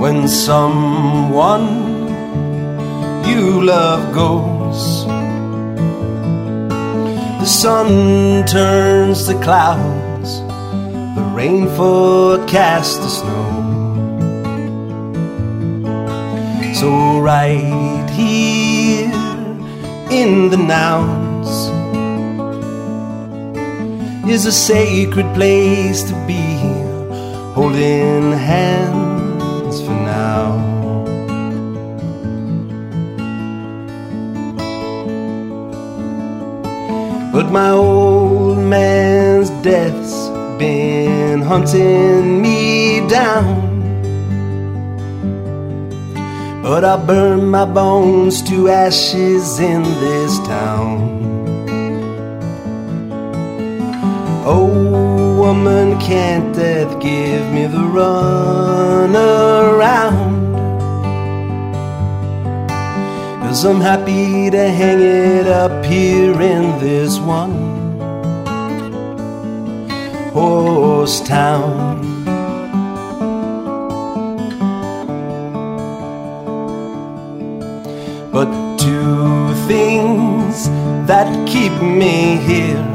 when someone you love goes. The sun turns to clouds, the rain forecasts the snow. So, right here in the nouns is a sacred place to be, holding hands my old man's death's been hunting me down. But I'll burn my bones to ashes in this town. Oh, woman, can't death give me the run around? Cause I'm happy to hang it up here in this one horse town. But two things that keep me here.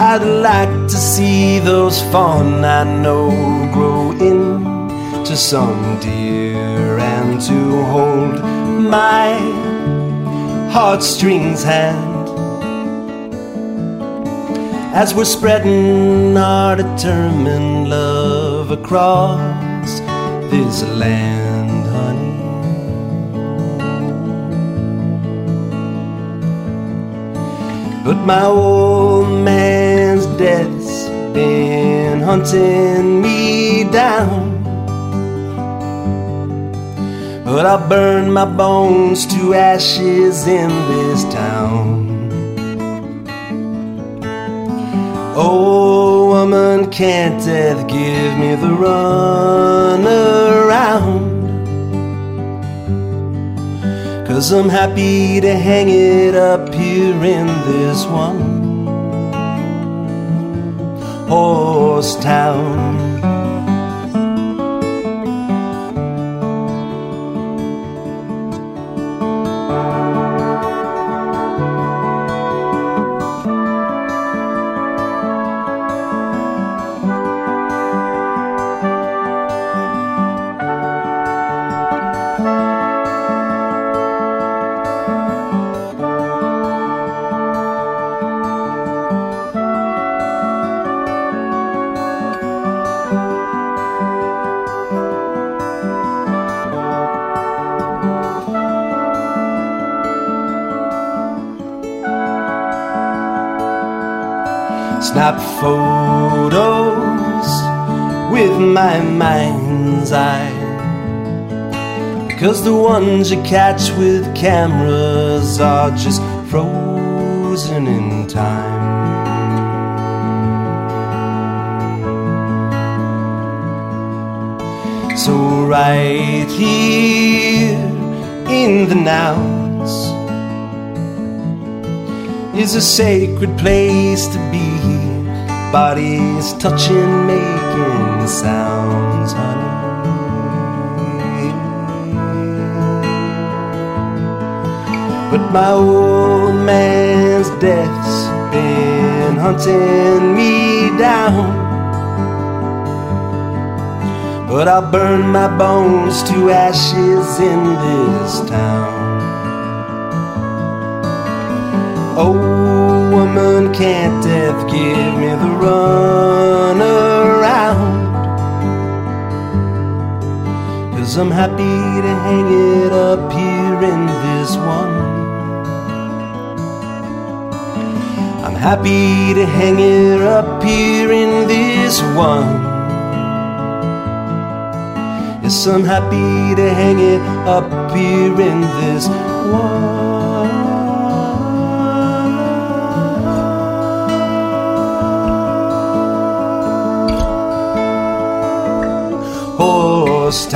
I'd like to see those fawn I know grow into some deer and to hold my heartstrings hand as we're spreading our determined love across this land, honey. But my old man's death's been hunting me down. But I'll burn my bones to ashes in this town. Oh, woman, can't death give me the run around? Cause I'm happy to hang it up here in this one horse town. Photos with my mind's eye. Cause the ones you catch with cameras are just frozen in time. So, right here in the nows is a sacred place to be. Bodies touching, making sounds, honey. But my old man's death's been hunting me down. But I'll burn my bones to ashes in this town. Oh, woman, can't death give me the run around? Cause I'm happy to hang it up here in this one. I'm happy to hang it up here in this one. Yes, I'm happy to hang it up here in this one. Horse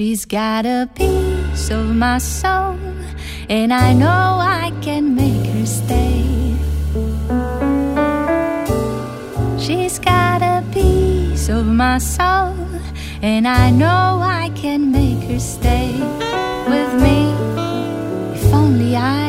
She's got a piece of my soul, and I know I can make her stay. She's got a piece of my soul, and I know I can make her stay with me if only I.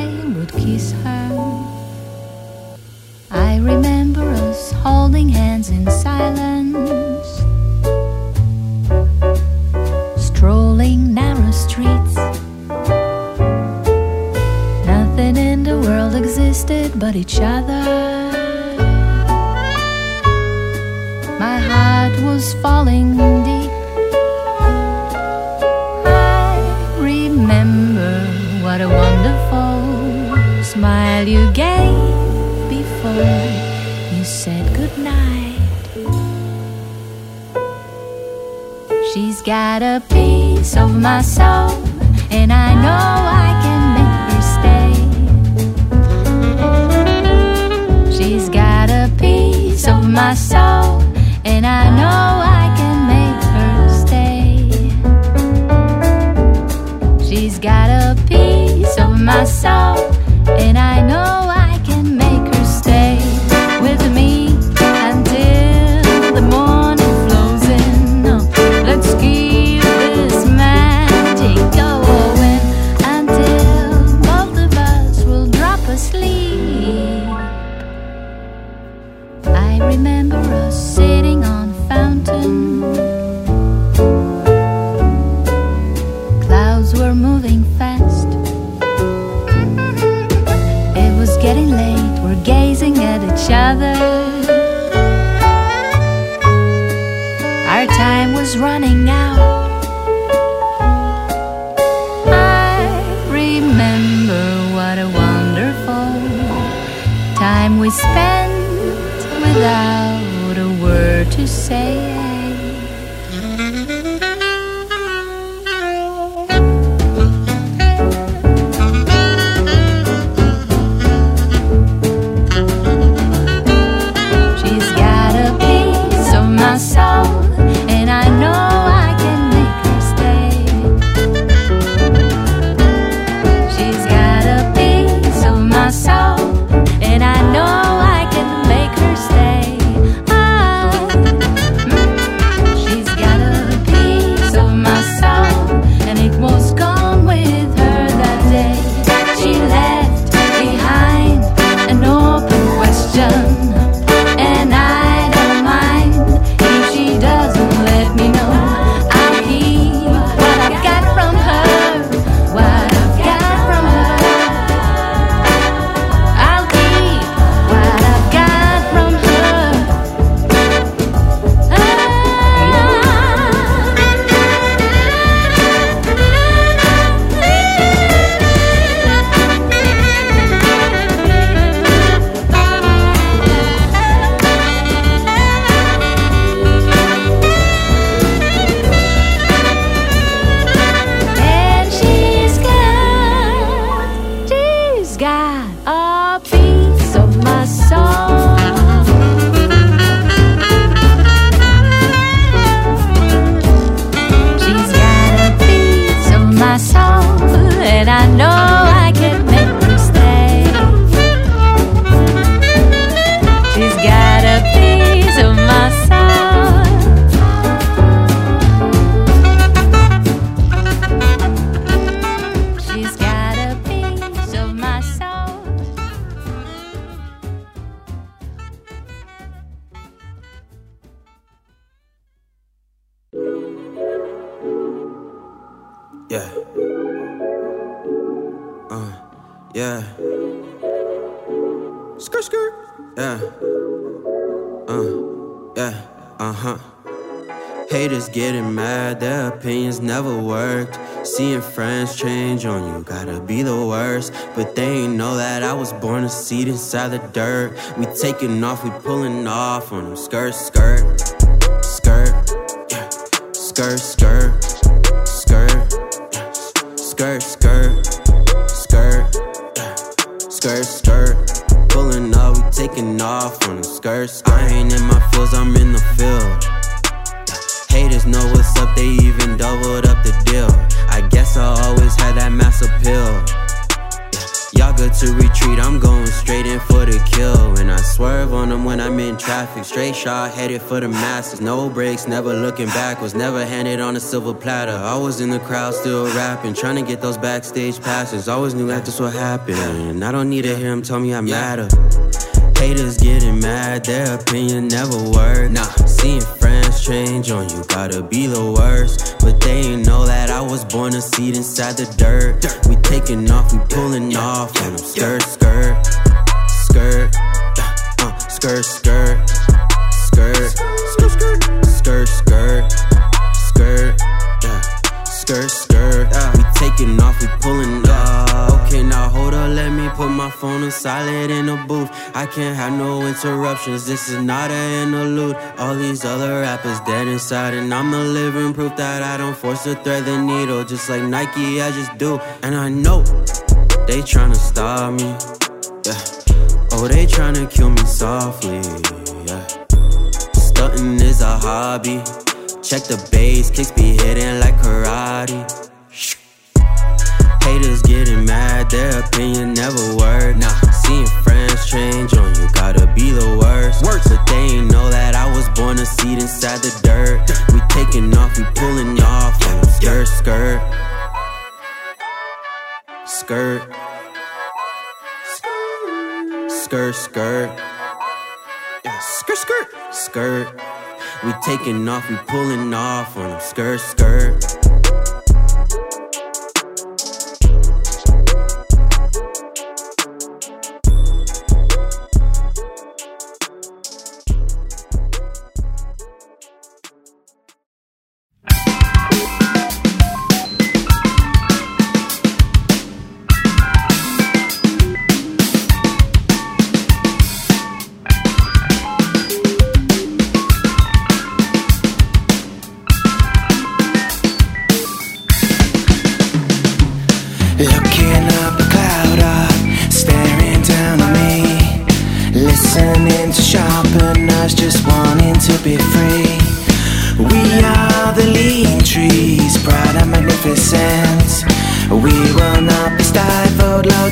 we spent without a word to say. Inside the dirt. We taking off, we pulling off on them. Skirt, skirt, shot, headed for the masses. No breaks, never looking back. Was never handed on a silver platter. I was in the crowd still rapping, trying to get those backstage passes. Always knew that this would happen. I don't need to hear him tell me I matter. Haters getting mad, their opinion never work. Nah, seeing friends change on you, gotta be the worst. But they ain't know that I was born a seed inside the dirt. We taking off, we pulling off on them. Skirt, skirt, skirt, uh, skirt, skirt, skirt, skirt, skirt, skirt, skirt, yeah. skirt, skirt. We taking off, we pulling off. Okay, now hold up, let me put my phone on silent in the booth. I can't have no interruptions. This is not an interlude. All these other rappers dead inside, and I'm a living proof that I don't force to thread the needle, just like Nike. I just do, and I know they tryna stop me. Yeah. Oh, they tryna kill me softly. Yeah. Stunting is a hobby. Check the bass, kicks be hitting like karate. Haters getting mad, their opinion never work. Nah, seeing friends change on you, gotta be the worst. Worst, but they ain't know that I was born a seed inside the dirt. We taking off, we pulling off. on them. Skirt, skirt, skirt, skirt, skirt, yeah, skirt, skirt, skirt. We taking off, we pulling off on them. Skirt, skirt.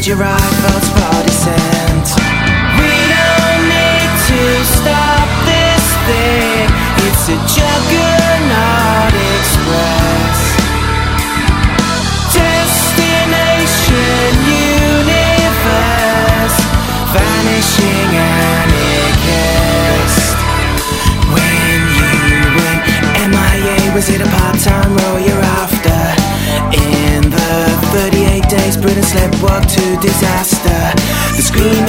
your iPhone's body scent We don't need to stop this thing. It's a juggernaut express. Destination universe. Vanishing anarchist When you went MIA Was it a part-time role you're after? In the 38 days Britain slept walked disaster. The screen.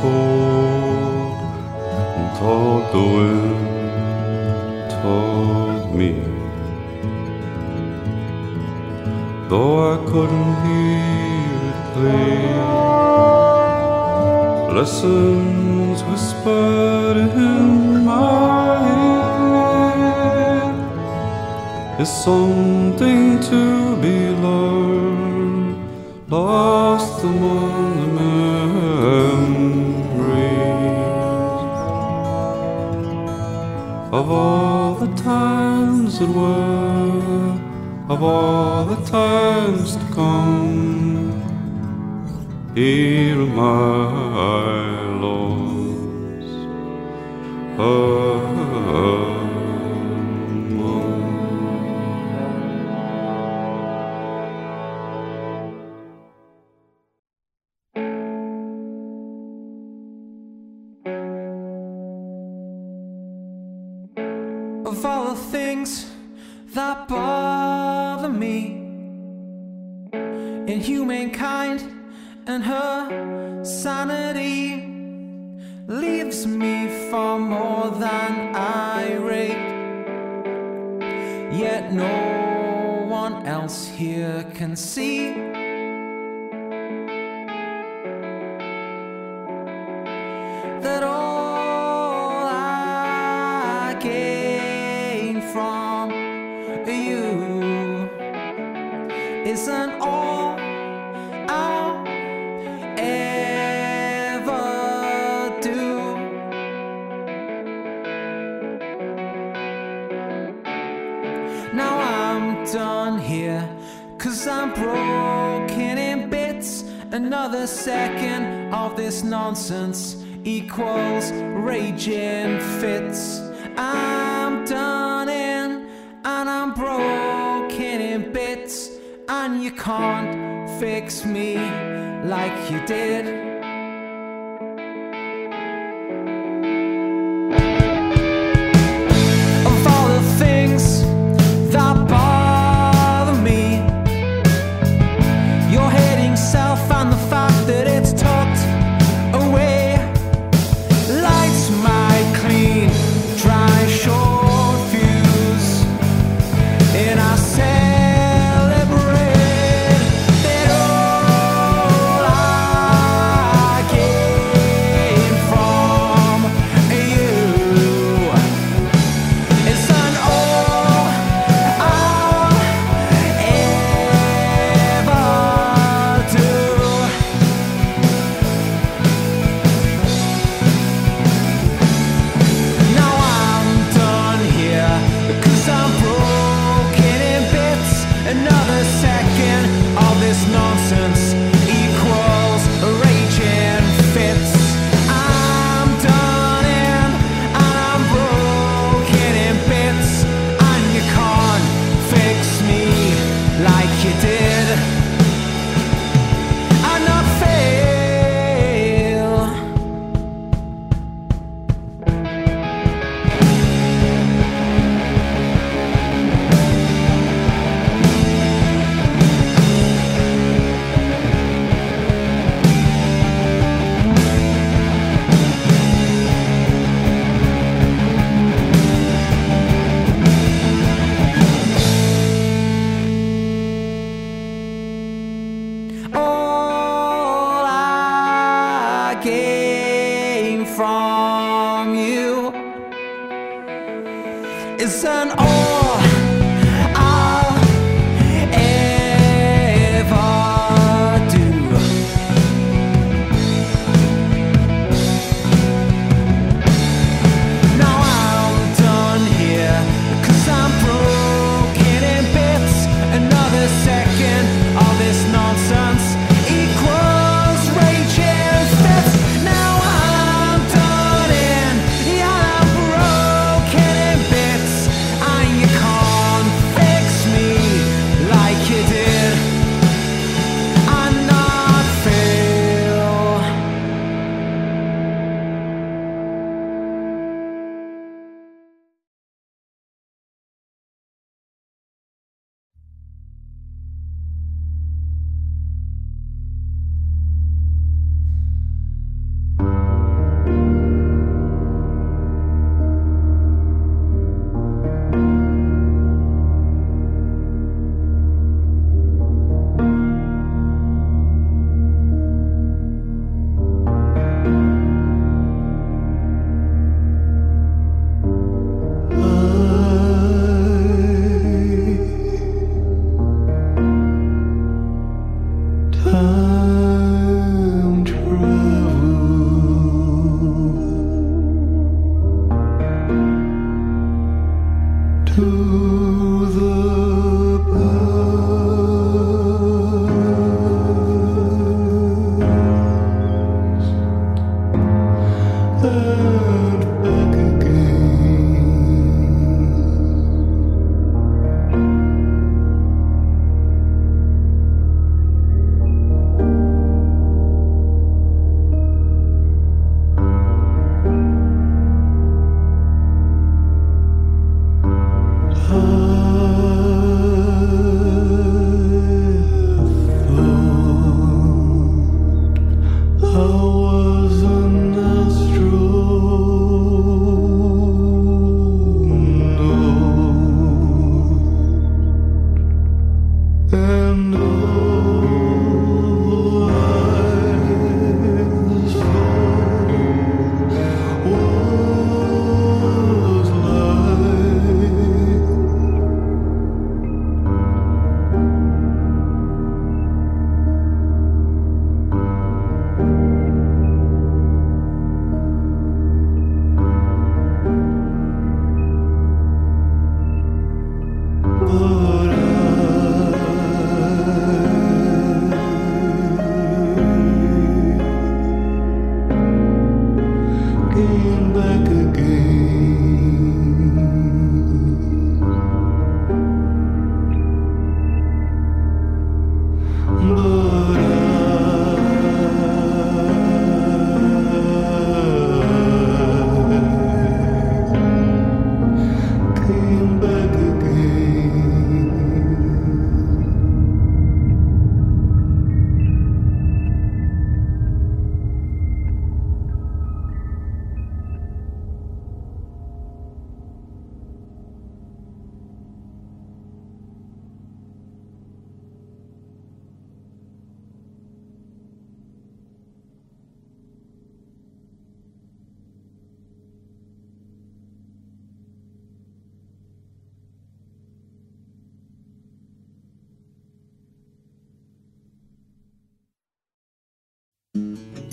cold and caught the wind told me. Though I couldn't hear it clear, lessons whispered in my ear is something to be of all the times to come. Here am I.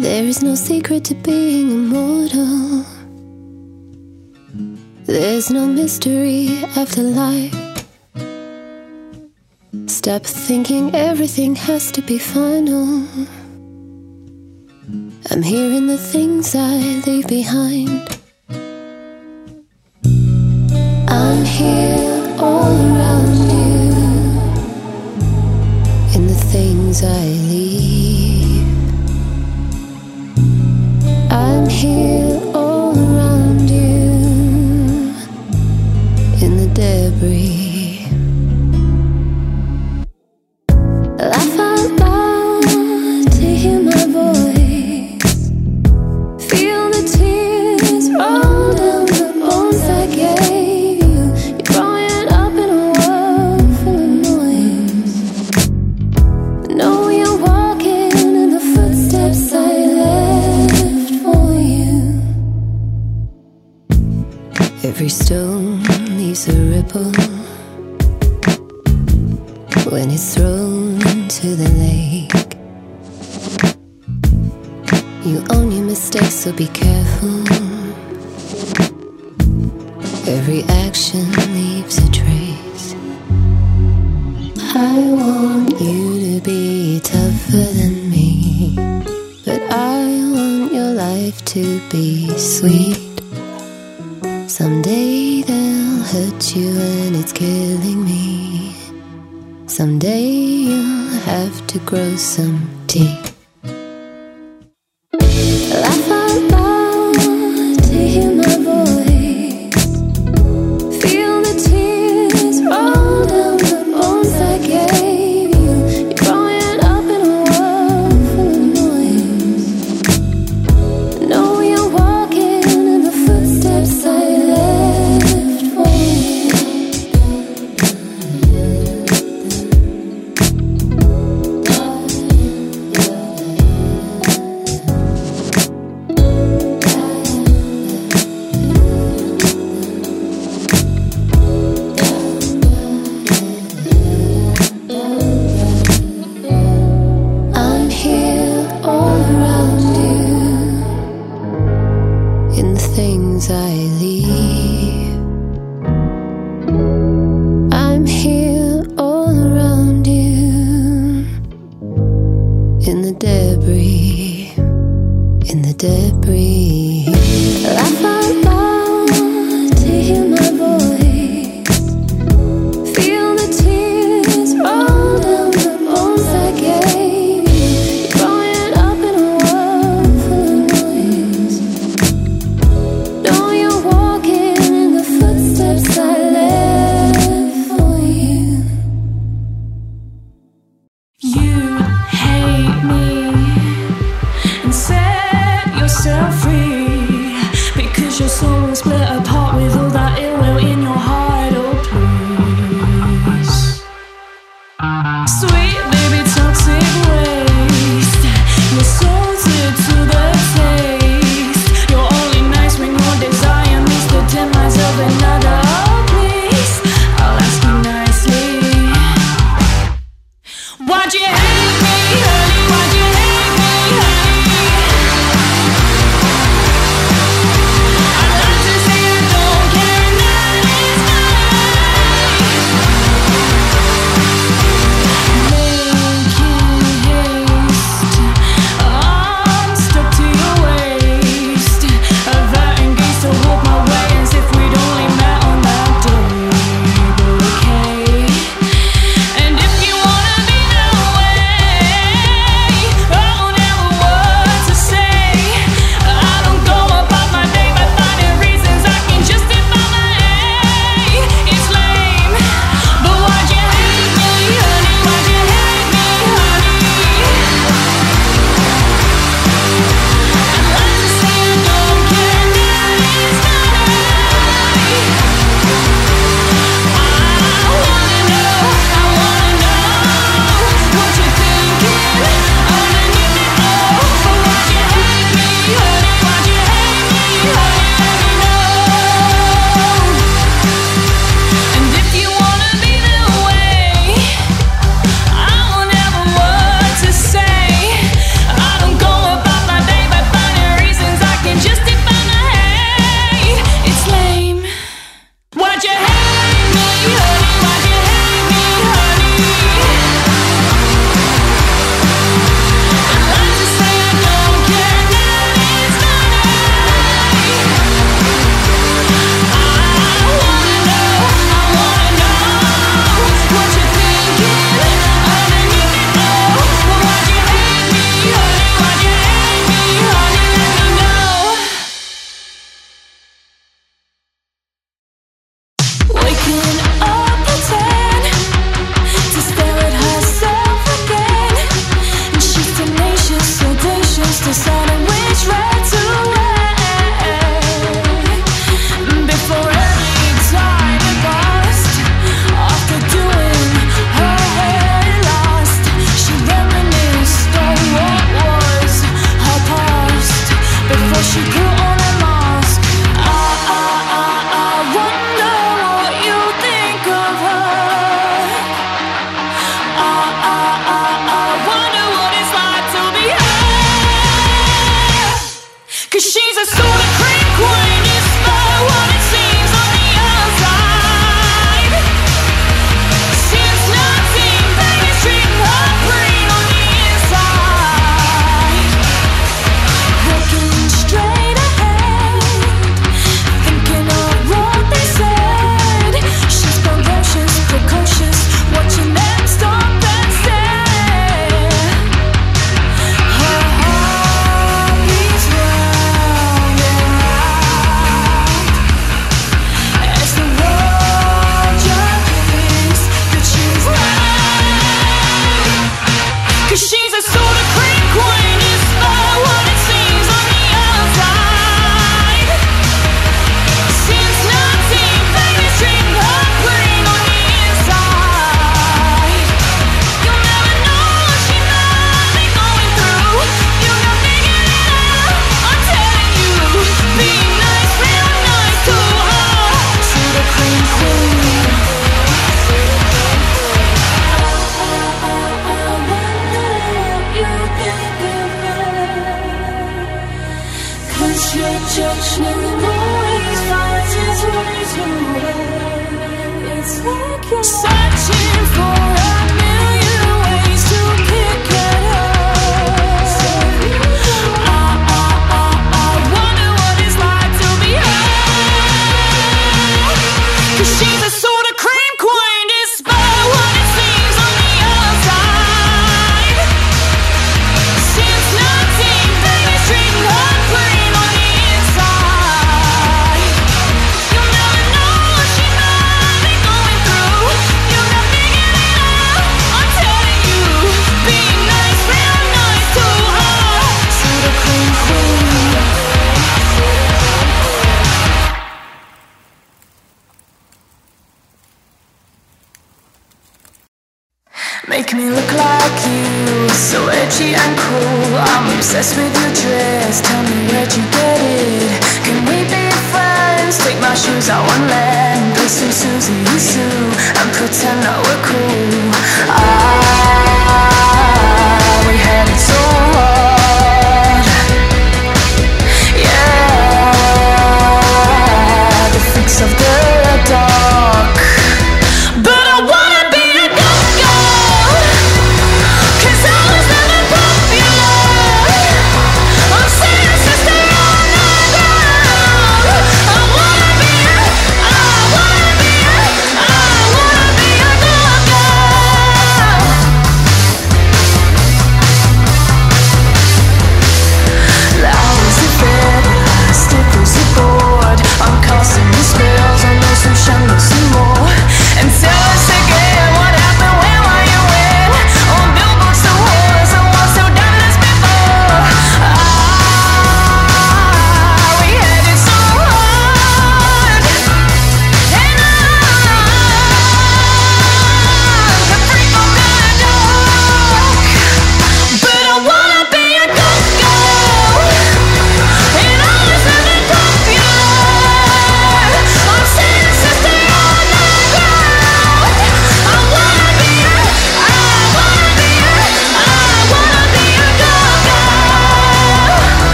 There is no secret to being immortal. There's no mystery after life. Stop thinking everything has to be final. I'm hearing the things I leave behind. I'm here all around you in the things I leave. here.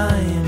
time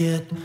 get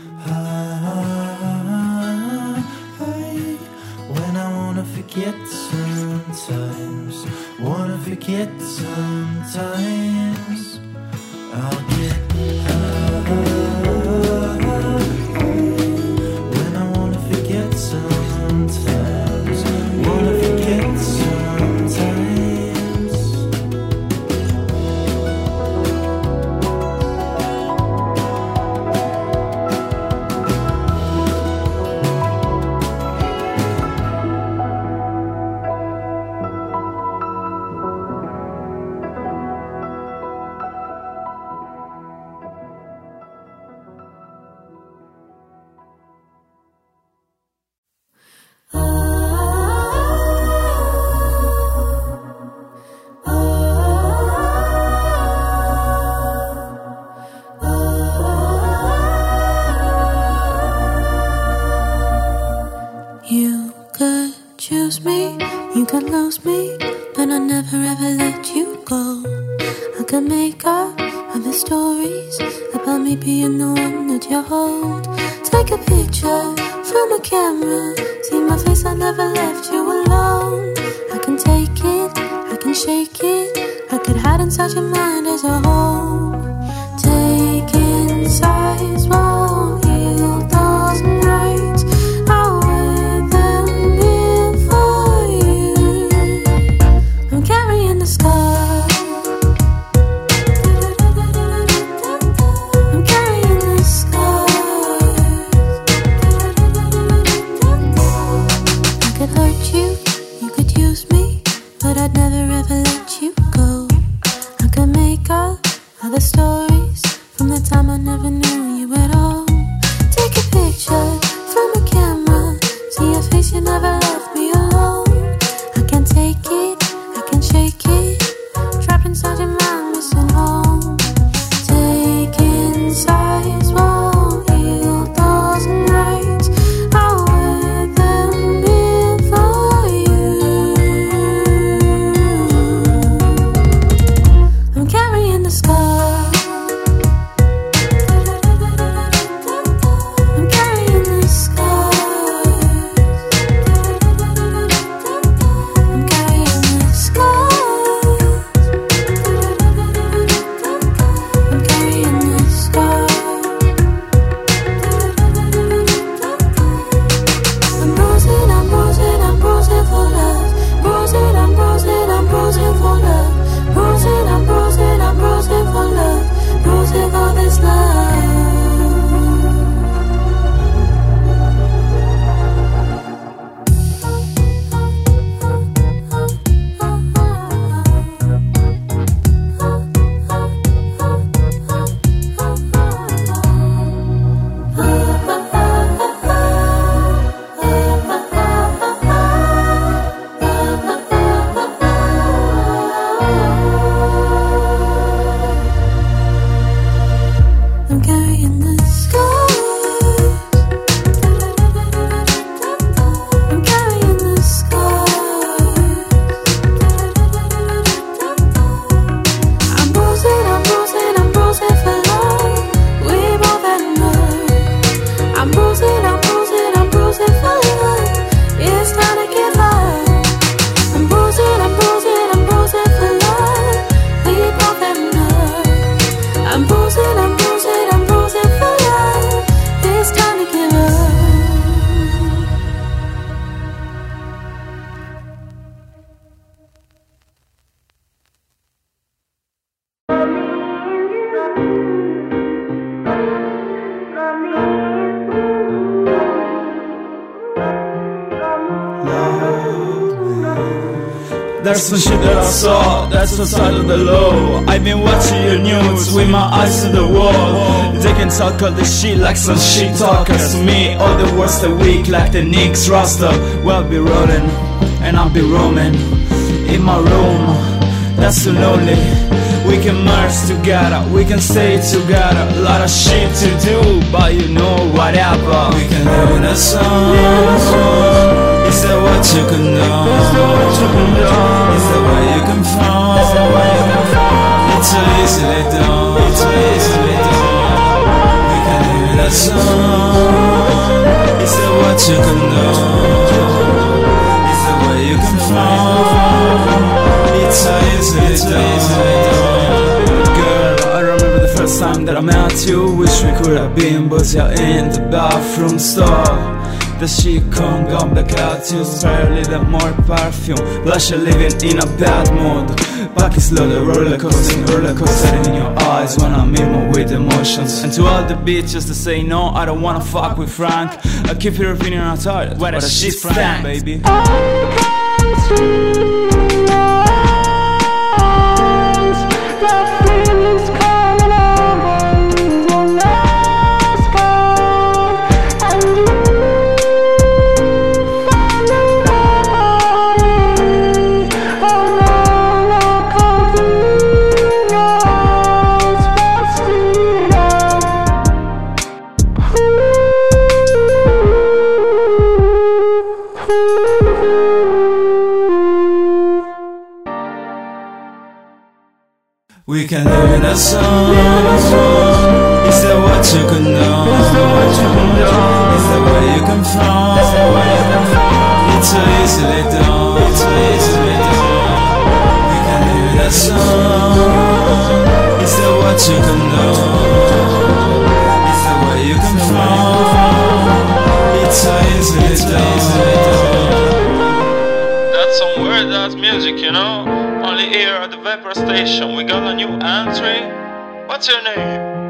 You could lose me, but I'll never ever let you go. I could make up other stories about me being the one that you hold. Take a picture from a camera, see my face, I never left you alone. I can take it, I can shake it, I could hide inside your mind as a whole. I saw, that's outside of the law. I've been watching your news with my eyes to the wall. They can talk all this shit like some shit talkers. Me, all the words are weak like the Knicks roster. Well, be rolling, and I'll be roaming in my room. That's so lonely. We can merge together, we can stay together. A lot of shit to do, but you know whatever. We can in a song. Is that what you can do? Is that where you come from? It's so easily done. It's so easily done. We can in a song. Is that what you can do? Is that where you come from? It's so easily done. Girl, I remember the first time that I met you. Wish we could have been, but you're in the bathroom stall. The shit come gone black out you spare a little more perfume. Blush you're living in a bad mood. Back is slow, the roller coaster, roller coaster in your eyes when I'm in my with emotions. And to all the bitches that say no, I don't wanna fuck with Frank. I keep your opinion on target, where the shit stand, baby We can live in a song. Is that what you can do? Is that where you come from? It's so easily done. It's so easily done. We can live in a song. Is that what you can do? Is that where you come from? It's so easily done. That's some weird ass music, you know? Only here at the Station. We got a new entry. What's your name?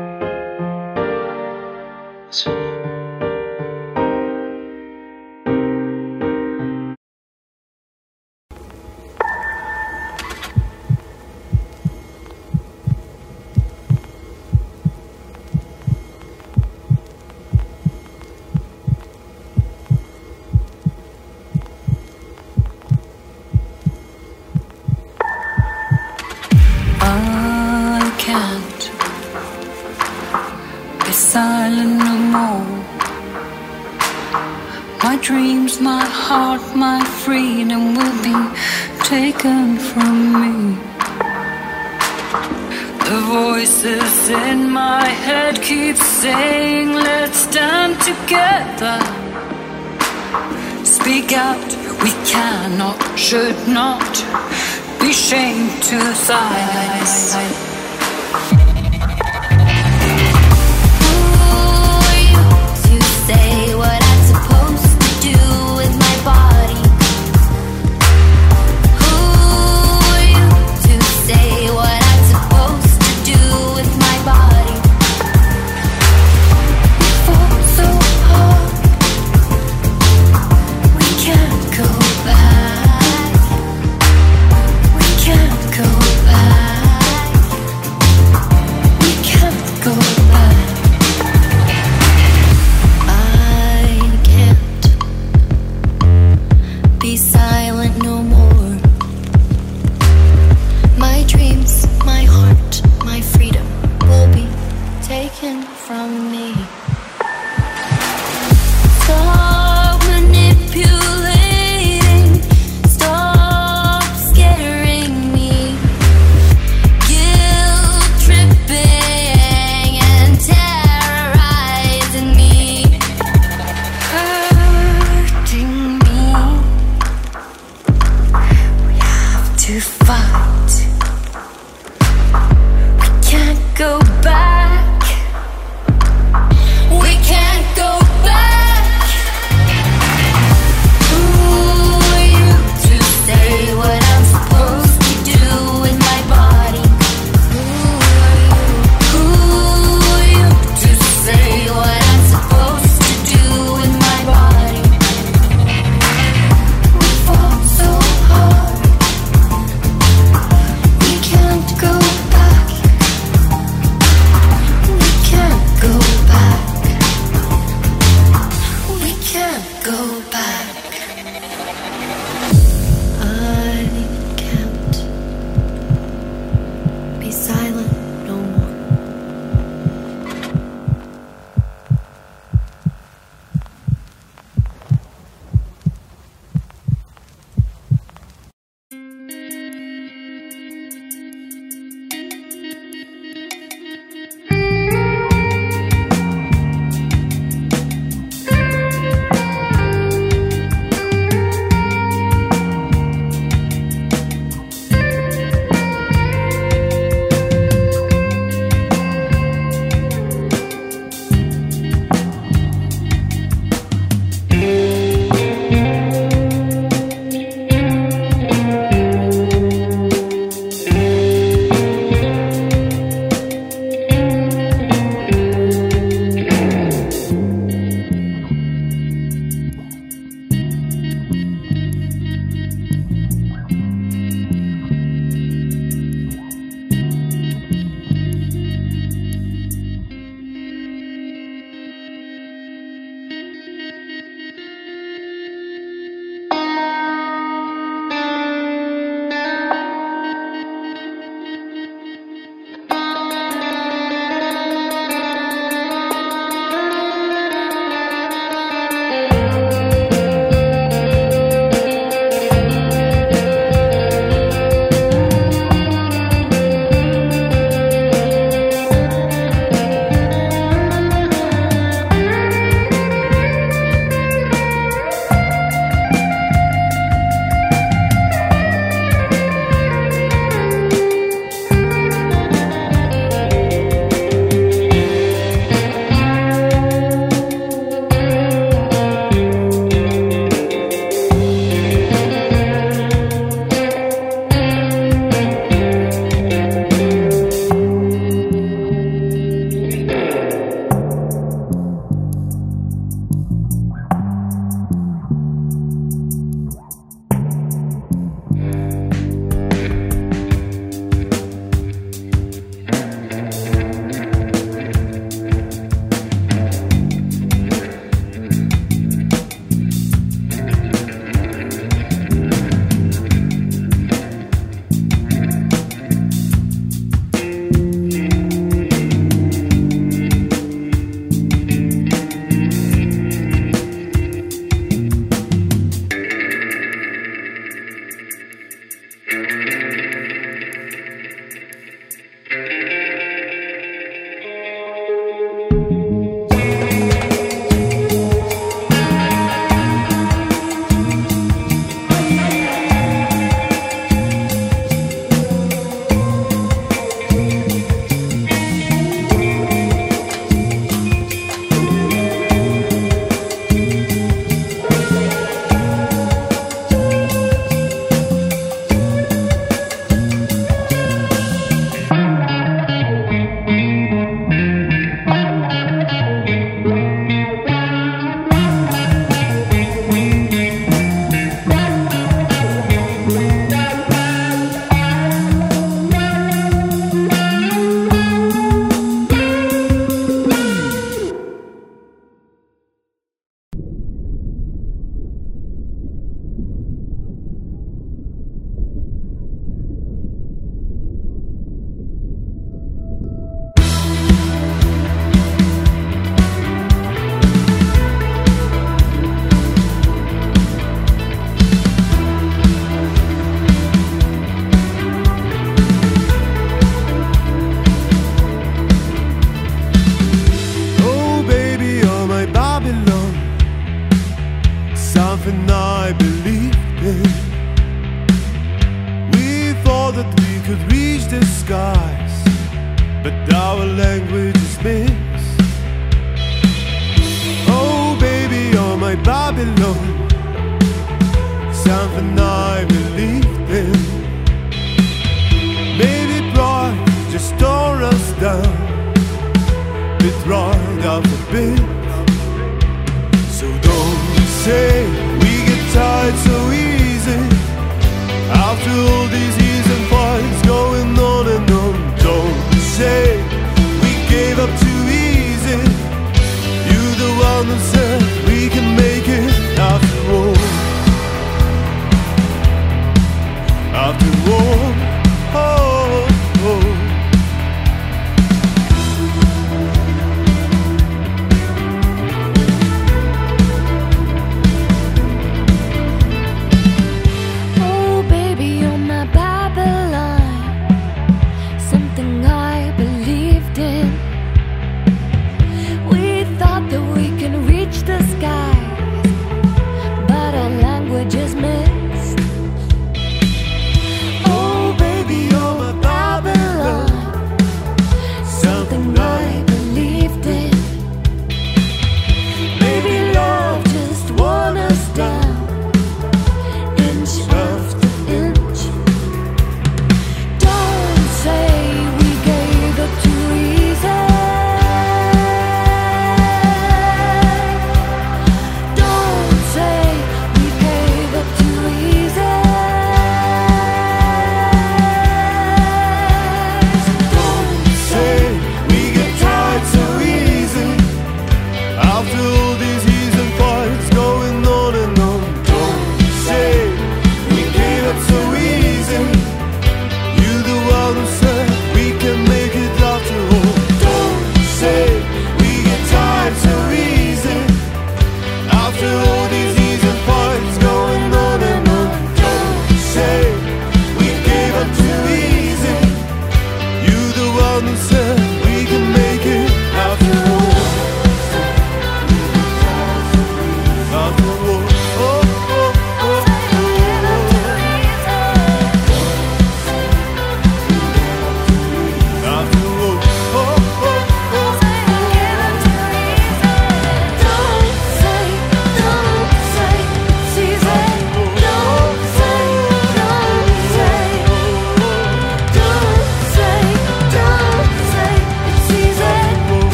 To silence.